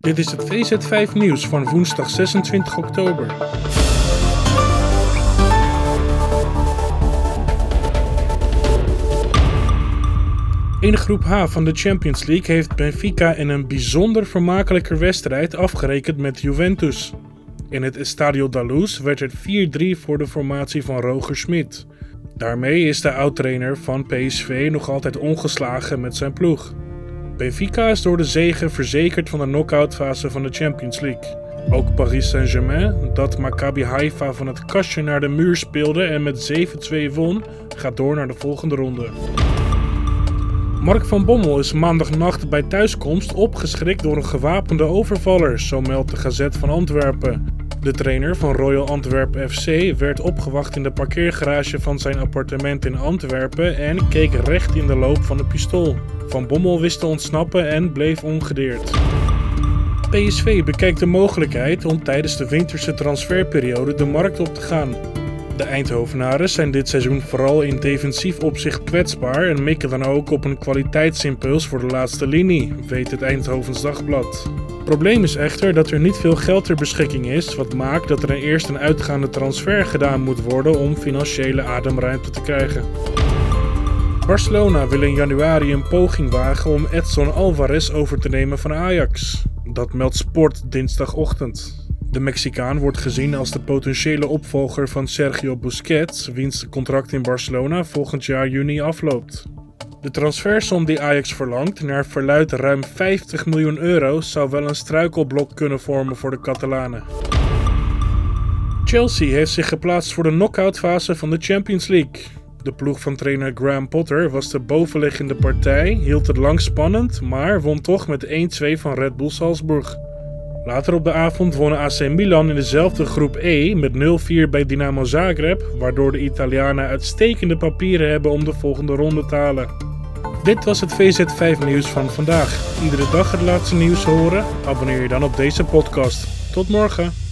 Dit is het VZ5 nieuws van woensdag 26 oktober. In groep H van de Champions League heeft Benfica in een bijzonder vermakelijke wedstrijd afgerekend met Juventus. In het Estadio da Luz werd het 4-3 voor de formatie van Roger Schmidt. Daarmee is de oud-trainer van PSV nog altijd ongeslagen met zijn ploeg. Benfica is door de zegen verzekerd van de knock-outfase van de Champions League. Ook Paris Saint-Germain, dat Maccabi Haifa van het kastje naar de muur speelde en met 7-2 won, gaat door naar de volgende ronde. Mark van Bommel is maandagnacht bij thuiskomst opgeschrikt door een gewapende overvaller, zo meldt de Gazet van Antwerpen. De trainer van Royal Antwerp FC werd opgewacht in de parkeergarage van zijn appartement in Antwerpen en keek recht in de loop van een pistool. Van Bommel wist te ontsnappen en bleef ongedeerd. PSV bekijkt de mogelijkheid om tijdens de winterse transferperiode de markt op te gaan. De Eindhovenaren zijn dit seizoen vooral in defensief opzicht kwetsbaar en mikken dan ook op een kwaliteitsimpuls voor de laatste linie, weet het Eindhovens Dagblad. Probleem is echter dat er niet veel geld ter beschikking is, wat maakt dat er eerst een uitgaande transfer gedaan moet worden om financiële ademruimte te krijgen. Barcelona wil in januari een poging wagen om Edson Alvarez over te nemen van Ajax. Dat meldt Sport dinsdagochtend. De Mexicaan wordt gezien als de potentiële opvolger van Sergio Busquets, wiens contract in Barcelona volgend jaar juni afloopt. De transfersom die Ajax verlangt, naar verluidt ruim 50 miljoen euro, zou wel een struikelblok kunnen vormen voor de Catalanen. Chelsea heeft zich geplaatst voor de knock-outfase van de Champions League. De ploeg van trainer Graham Potter was de bovenliggende partij, hield het lang spannend, maar won toch met 1-2 van Red Bull Salzburg. Later op de avond wonnen AC Milan in dezelfde groep E met 0-4 bij Dynamo Zagreb, waardoor de Italianen uitstekende papieren hebben om de volgende ronde te halen. Dit was het VZ5 nieuws van vandaag. Iedere dag het laatste nieuws horen? Abonneer je dan op deze podcast. Tot morgen.